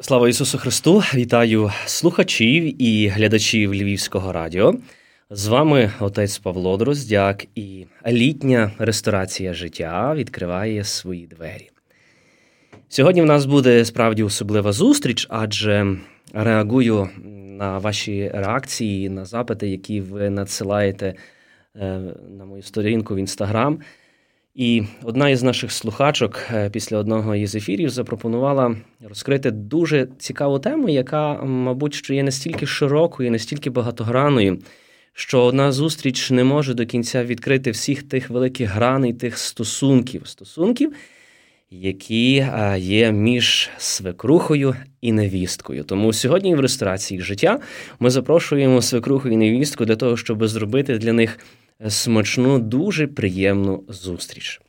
Слава Ісусу Христу! Вітаю слухачів і глядачів Львівського радіо. З вами отець Павло Дроздяк і літня ресторація життя відкриває свої двері. Сьогодні в нас буде справді особлива зустріч, адже реагую на ваші реакції, на запити, які ви надсилаєте е, на мою сторінку в інстаграм. І одна із наших слухачок е, після одного із ефірів запропонувала розкрити дуже цікаву тему, яка, мабуть, що є настільки широкою, настільки багатогранною, що одна зустріч не може до кінця відкрити всіх тих великих граней, тих стосунків, стосунків, які е, є між свекрухою і невісткою. Тому сьогодні в реєстрації життя ми запрошуємо свекруху і невістку для того, щоб зробити для них смачну, дуже приємну зустріч.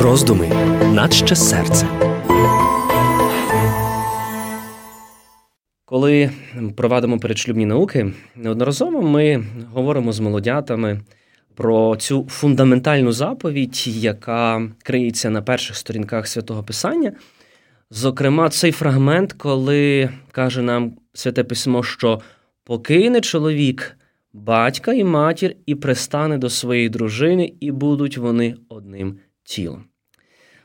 Роздуми наче серце. Коли провадимо передшлюбні науки, неодноразово ми говоримо з молодятами про цю фундаментальну заповідь, яка криється на перших сторінках святого Писання. Зокрема, цей фрагмент, коли каже нам Святе Письмо, що Покине чоловік батька і матір і пристане до своєї дружини, і будуть вони одним тілом.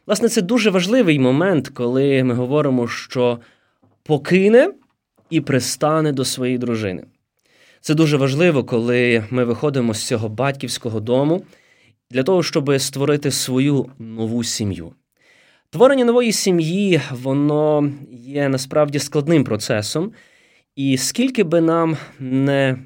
Власне, це дуже важливий момент, коли ми говоримо, що покине і пристане до своєї дружини. Це дуже важливо, коли ми виходимо з цього батьківського дому для того, щоб створити свою нову сім'ю. Творення нової сім'ї, воно є насправді складним процесом. І скільки би нам не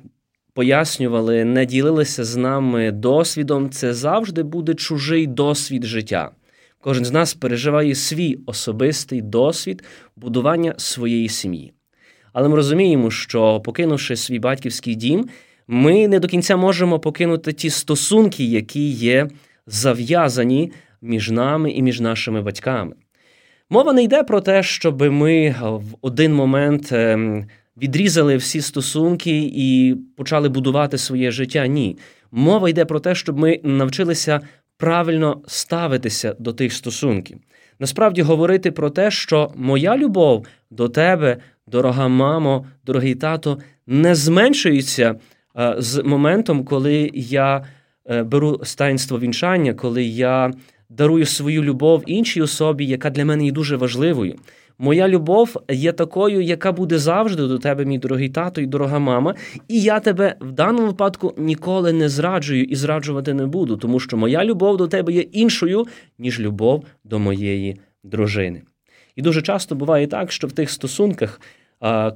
пояснювали, не ділилися з нами досвідом, це завжди буде чужий досвід життя. Кожен з нас переживає свій особистий досвід будування своєї сім'ї. Але ми розуміємо, що покинувши свій батьківський дім, ми не до кінця можемо покинути ті стосунки, які є зав'язані між нами і між нашими батьками. Мова не йде про те, щоб ми в один момент ем, відрізали всі стосунки і почали будувати своє життя. Ні. Мова йде про те, щоб ми навчилися правильно ставитися до тих стосунків. Насправді говорити про те, що моя любов до тебе, дорога мамо, дорогий тато, не зменшується е, з моментом, коли я е, беру стаїнство вінчання, коли я дарую свою любов іншій особі, яка для мене є дуже важливою. Моя любов є такою, яка буде завжди до тебе, мій дорогий тато і дорога мама. І я тебе в даному випадку ніколи не зраджую і зраджувати не буду, тому що моя любов до тебе є іншою, ніж любов до моєї дружини. І дуже часто буває так, що в тих стосунках,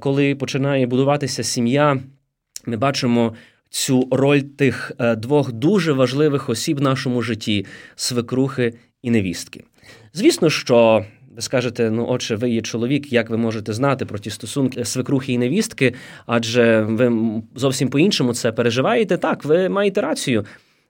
коли починає будуватися сім'я, ми бачимо. Цю роль тих е, двох дуже важливих осіб в нашому житті свекрухи і невістки. Звісно, що ви скажете, ну, отже, ви є чоловік, як ви можете знати про ті стосунки свекрухи і невістки, адже ви зовсім по-іншому це переживаєте. Так, ви маєте рацію.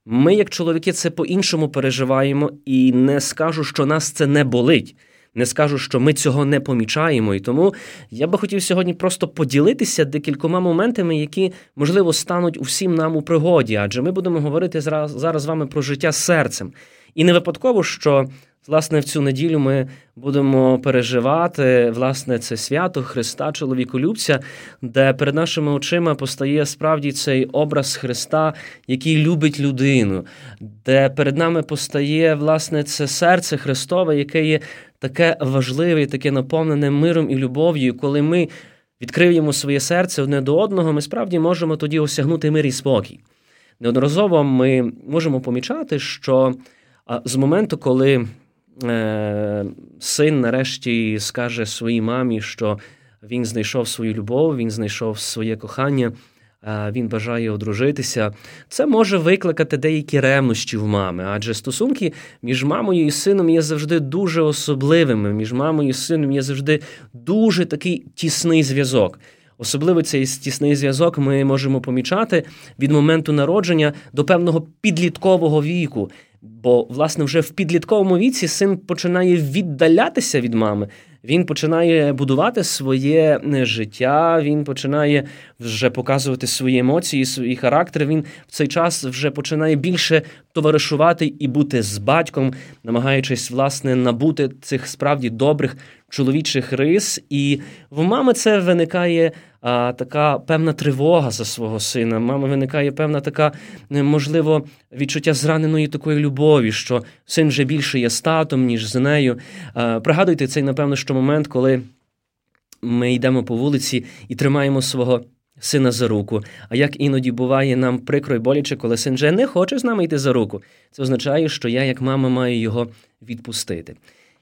Ми, як чоловіки, це по-іншому переживаємо, і не скажу, що нас це не болить. Не скажу, що ми цього не помічаємо. І тому я би хотів сьогодні просто поділитися декількома моментами, які, можливо, стануть усім нам у пригоді, адже ми будемо говорити зараз з вами про життя серцем. І не випадково, що Власне, в цю неділю ми будемо переживати власне це свято Христа, чоловіколюбця, де перед нашими очима постає справді цей образ Христа, який любить людину, де перед нами постає власне це серце Христове, яке є таке важливе, таке наповнене миром і любов'ю. Коли ми відкриємо своє серце одне до одного, ми справді можемо тоді осягнути мир і спокій. Неодноразово ми можемо помічати, що з моменту, коли син нарешті скаже своїй мамі, що він знайшов свою любов, він знайшов своє кохання, е, він бажає одружитися. Це може викликати деякі ревнощі в мами, адже стосунки між мамою і сином є завжди дуже особливими. Між мамою і сином є завжди дуже такий тісний зв'язок. Особливо цей тісний зв'язок ми можемо помічати від моменту народження до певного підліткового віку. Бо, власне, вже в підлітковому віці син починає віддалятися від мами. він починає будувати своє е, життя, він починає вже показувати свої емоції, свій характер. Він в цей час вже починає більше товаришувати і бути з батьком, намагаючись власне набути цих справді добрих чоловічих рис. І в мами це виникає а, така певна тривога за свого сина. Мами виникає певна така, е, можливо, відчуття зраненої такої любові, що син вже більше є статом, ніж з нею. А, пригадуйте цей, напевно, що момент, коли ми йдемо по вулиці і тримаємо свого. Сина за руку. А як іноді буває нам прикро й боляче, коли син вже не хоче з нами йти за руку. Це означає, що я, як мама, маю його відпустити.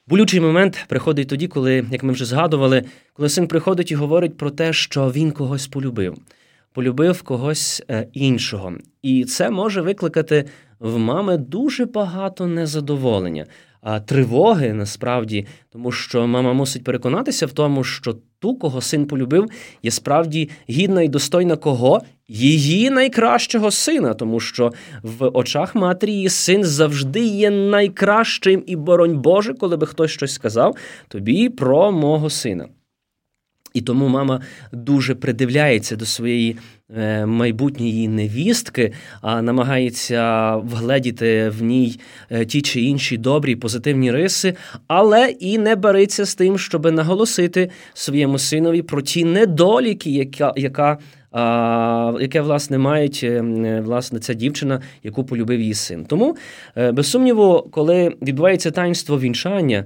Болючий момент приходить тоді, коли, як ми вже згадували, коли син приходить і говорить про те, що він когось полюбив, полюбив когось е, іншого. І це може викликати в мами дуже багато незадоволення тривоги насправді, тому що мама мусить переконатися в тому, що ту, кого син полюбив, є справді гідна і достойна кого? Її найкращого сина, тому що в очах матері її син завжди є найкращим і боронь Боже, коли би хтось щось сказав тобі про мого сина. І тому мама дуже придивляється до своєї е, майбутньої невістки, а намагається вгледіти в ній е, ті чи інші добрі позитивні риси, але і не бариться з тим, щоб наголосити своєму синові про ті недоліки, яка яка. Яке власне мають е, власне ця дівчина, яку полюбив її син. Тому без сумніву, коли відбувається таїнство вінчання,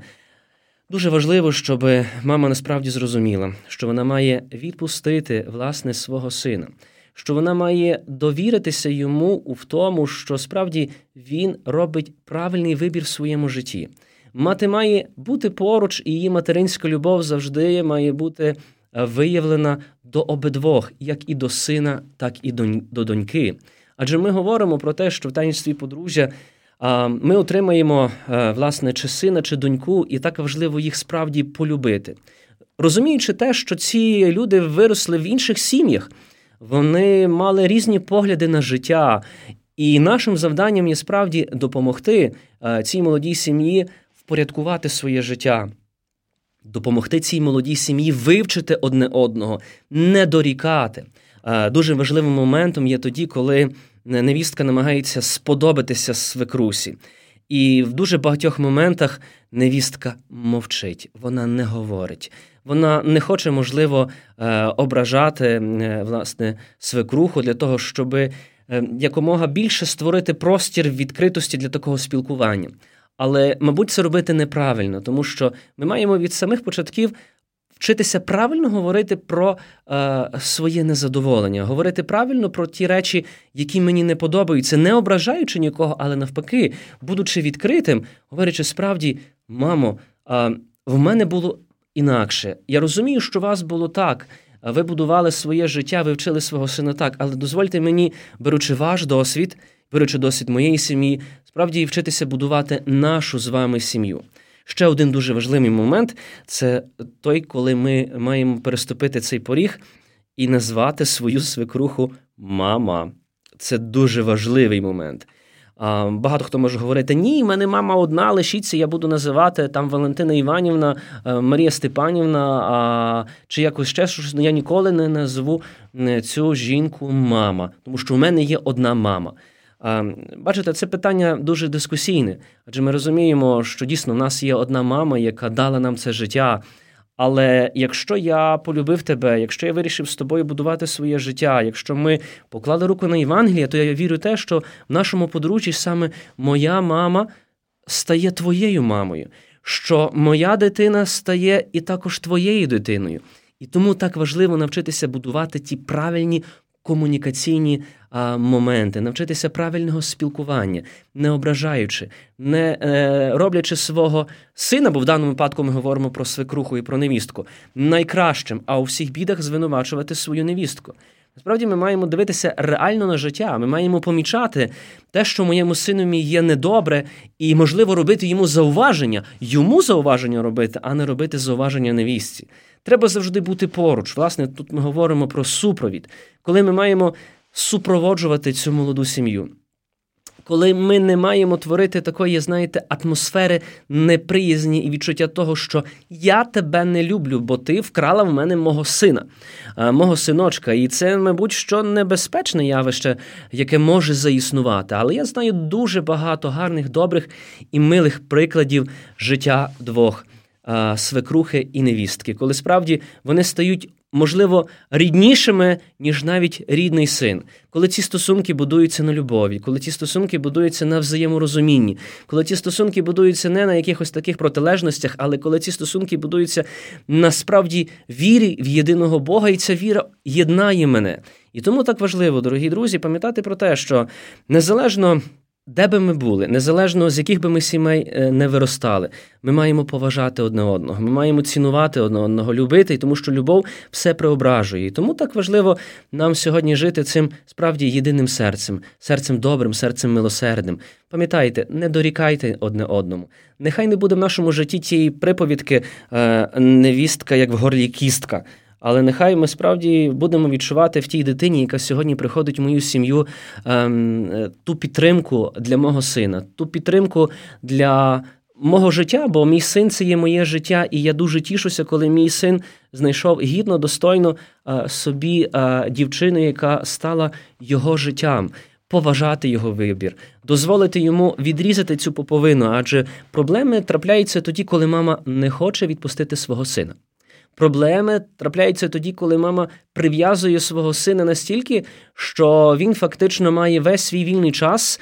Дуже важливо, щоб мама насправді зрозуміла, що вона має відпустити власне свого сина, що вона має довіритися йому в тому, що справді він робить правильний вибір в своєму житті. Мати має бути поруч, і її материнська любов завжди має бути е, виявлена до обидвох, як і до сина, так і до доньки. Адже ми говоримо про те, що в таїнстві подружжя ми отримаємо е, власне чи сина, чи доньку, і так важливо їх справді полюбити. Розуміючи те, що ці люди виросли в інших сім'ях, вони мали різні погляди на життя, і нашим завданням є справді допомогти е, цій молодій сім'ї впорядкувати своє життя. Допомогти цій молодій сім'ї вивчити одне одного, не дорікати. Е, дуже важливим моментом є тоді, коли невістка намагається сподобатися свекрусі. І в дуже багатьох моментах невістка мовчить, вона не говорить. Вона не хоче, можливо, е, ображати е, власне свекруху для того, щоб е, якомога більше створити простір відкритості для такого спілкування. Але, мабуть, це робити неправильно, тому що ми маємо від самих початків вчитися правильно говорити про е, своє незадоволення, говорити правильно про ті речі, які мені не подобаються, не ображаючи нікого, але навпаки, будучи відкритим, говорячи справді, мамо, е, в мене було інакше. Я розумію, що у вас було так. Ви будували своє життя, ви вчили свого сина так, але дозвольте мені, беручи ваш досвід, беручи досвід моєї сім'ї, справді вчитися будувати нашу з вами сім'ю. Ще один дуже важливий момент це той, коли ми маємо переступити цей поріг і назвати свою свекруху мама. Це дуже важливий момент. Багато хто може говорити: ні, в мене мама одна, лишіться, я буду називати там Валентина Іванівна, е, Марія Степанівна, а, чи якось ще щось. Я ніколи не назву е, цю жінку мама, тому що у мене є одна мама. Бачите, це питання дуже дискусійне, адже ми розуміємо, що дійсно в нас є одна мама, яка дала нам це життя. Але якщо я полюбив тебе, якщо я вирішив з тобою будувати своє життя, якщо ми поклали руку на Євангеліє, то я вірю в те, що в нашому подружжі саме моя мама стає твоєю мамою, що моя дитина стає і також твоєю дитиною. І тому так важливо навчитися будувати ті правильні комунікаційні а, моменти, навчитися правильного спілкування, не ображаючи, не е, роблячи свого сина, бо в даному випадку ми говоримо про свекруху і про невістку, найкращим, а у всіх бідах звинувачувати свою невістку. Насправді ми маємо дивитися реально на життя. Ми маємо помічати те, що моєму синові є недобре, і можливо робити йому зауваження, йому зауваження робити, а не робити зауваження невістці. Треба завжди бути поруч. Власне, тут ми говоримо про супровід, коли ми маємо супроводжувати цю молоду сім'ю. коли ми не маємо творити такої, знаєте, атмосфери неприязні і відчуття того, що я тебе не люблю, бо ти вкрала в мене мого сина, мого синочка. І це, мабуть, що небезпечне явище, яке може заіснувати. Але я знаю дуже багато гарних, добрих і милих прикладів життя двох свекрухи і невістки, коли справді вони стають можливо, ріднішими, ніж навіть рідний син, коли ці стосунки будуються на любові, коли ці стосунки будуються на взаєморозумінні, коли ці стосунки будуються не на якихось таких протилежностях, але коли ці стосунки будуються насправді вірі в єдиного Бога, і ця віра єднає мене. І тому так важливо, дорогі друзі, пам'ятати про те, що незалежно. Де би ми були, незалежно з яких би ми сімей е, не виростали, ми маємо поважати одне одного, ми маємо цінувати одне одного, любити, тому що любов все преображує. І тому так важливо нам сьогодні жити цим справді єдиним серцем, серцем добрим, серцем милосердним. Пам'ятайте, не дорікайте одне одному. Нехай не буде в нашому житті тієї приповідки е, невістка, як в горлі кістка. Але нехай ми справді будемо відчувати в тій дитині, яка сьогодні приходить в мою сім'ю, ем, е, ту підтримку для мого сина, ту підтримку для мого життя, бо мій син це є моє життя, і я дуже тішуся, коли мій син знайшов гідно, достойно е, собі е, дівчину, яка стала його життям. Поважати його вибір, дозволити йому відрізати цю поповину, адже проблеми трапляються тоді, коли мама не хоче відпустити свого сина. Проблеми трапляються тоді, коли мама прив'язує свого сина настільки, що він фактично має весь свій вільний час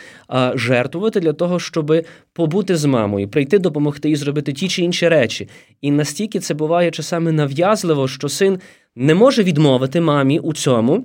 жертвувати для того, щоб побути з мамою, прийти допомогти і зробити ті чи інші речі. І настільки це буває часами нав'язливо, що син не може відмовити мамі у цьому.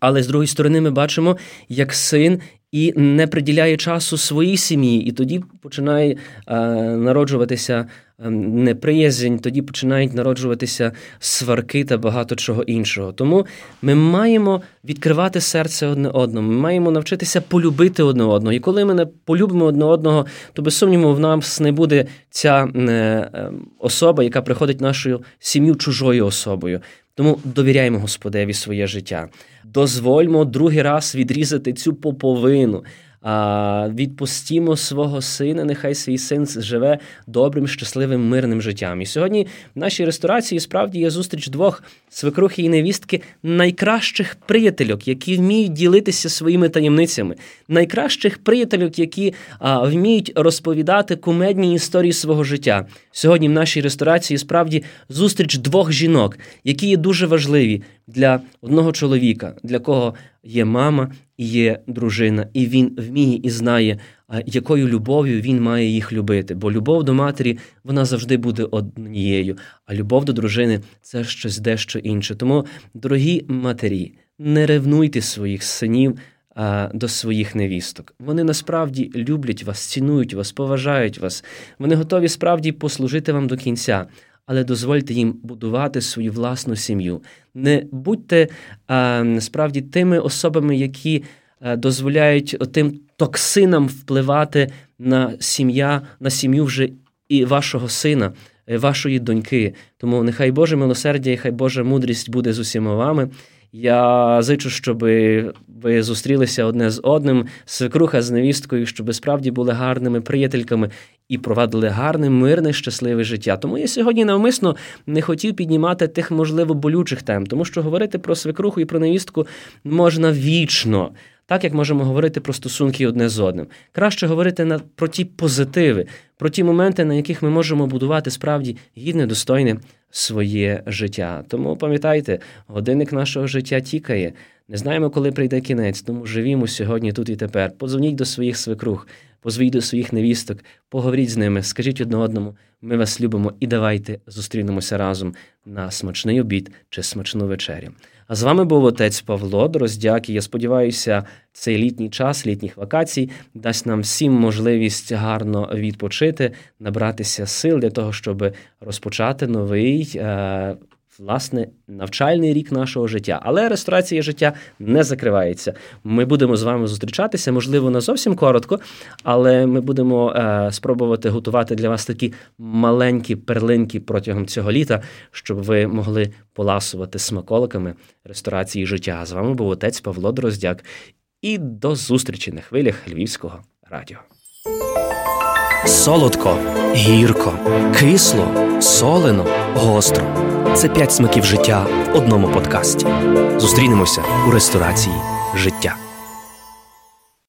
Але з другої сторони, ми бачимо, як син і не приділяє часу своїй сім'ї, і тоді починає е, народжуватися ем, неприязнь, тоді починають народжуватися сварки та багато чого іншого. Тому ми маємо відкривати серце одне одному. Ми маємо навчитися полюбити одне одного. І коли ми не полюбимо одне одного, то без сумніву в нас не буде ця е, особа, яка приходить в нашу сім'ю чужою особою. Тому довіряємо Господеві своє життя. Дозвольмо другий раз відрізати цю поповину. А відпустімо свого сина, нехай свій син живе добрим, щасливим, мирним життям. І сьогодні в нашій ресторації справді є зустріч двох свекрухи і невістки найкращих приятельок, які вміють ділитися своїми таємницями, найкращих приятельок, які а, вміють розповідати кумедні історії свого життя. Сьогодні в нашій ресторації справді зустріч двох жінок, які є дуже важливі для одного чоловіка, для кого є мама є дружина, і він вміє і знає, якою любов'ю він має їх любити. Бо любов до матері вона завжди буде однією, а любов до дружини це щось дещо інше. Тому, дорогі матері, не ревнуйте своїх синів. До своїх невісток. Вони насправді люблять вас, цінують вас, поважають вас. Вони готові справді послужити вам до кінця але дозвольте їм будувати свою власну сім'ю. Не будьте справді тими особами, які дозволяють тим токсинам впливати на сім'я, на сім'ю вже і вашого сина. Вашої доньки, тому нехай Боже милосердя, і хай Божа мудрість буде з усіма вами. Я зичу, щоб ви зустрілися одне з одним, свекруха з невісткою, щоб справді були гарними приятельками і провадили гарне, мирне, щасливе життя. Тому я сьогодні навмисно не хотів піднімати тих, можливо, болючих тем, тому що говорити про свекруху і про невістку можна вічно. Так як можемо говорити про стосунки одне з одним. Краще говорити на, про ті позитиви, про ті моменти, на яких ми можемо будувати справді гідне, достойне своє життя. Тому пам'ятайте, годинник нашого життя тікає. Не знаємо, коли прийде кінець, тому живімо сьогодні, тут і тепер. Подзвоніть до своїх свекрух, позвіть до своїх невісток, поговоріть з ними, скажіть одне одному, ми вас любимо і давайте зустрінемося разом на смачний обід чи смачну вечерю. А з вами був отець Павло Дроздяк, Я сподіваюся, цей літній час, літніх вакацій дасть нам всім можливість гарно відпочити, набратися сил для того, щоб розпочати новий. Власне, навчальний рік нашого життя. Але ресторація життя не закривається. Ми будемо з вами зустрічатися, можливо, не зовсім коротко, але ми будемо е, спробувати готувати для вас такі маленькі перлинки протягом цього літа, щоб ви могли поласувати смаколиками ресторації життя. З вами був отець Павло Дроздяк. і до зустрічі на хвилях Львівського радіо. Солодко, гірко, кисло, солено, гостро. Це п'ять смаків життя в одному подкасті. Зустрінемося у ресторації життя.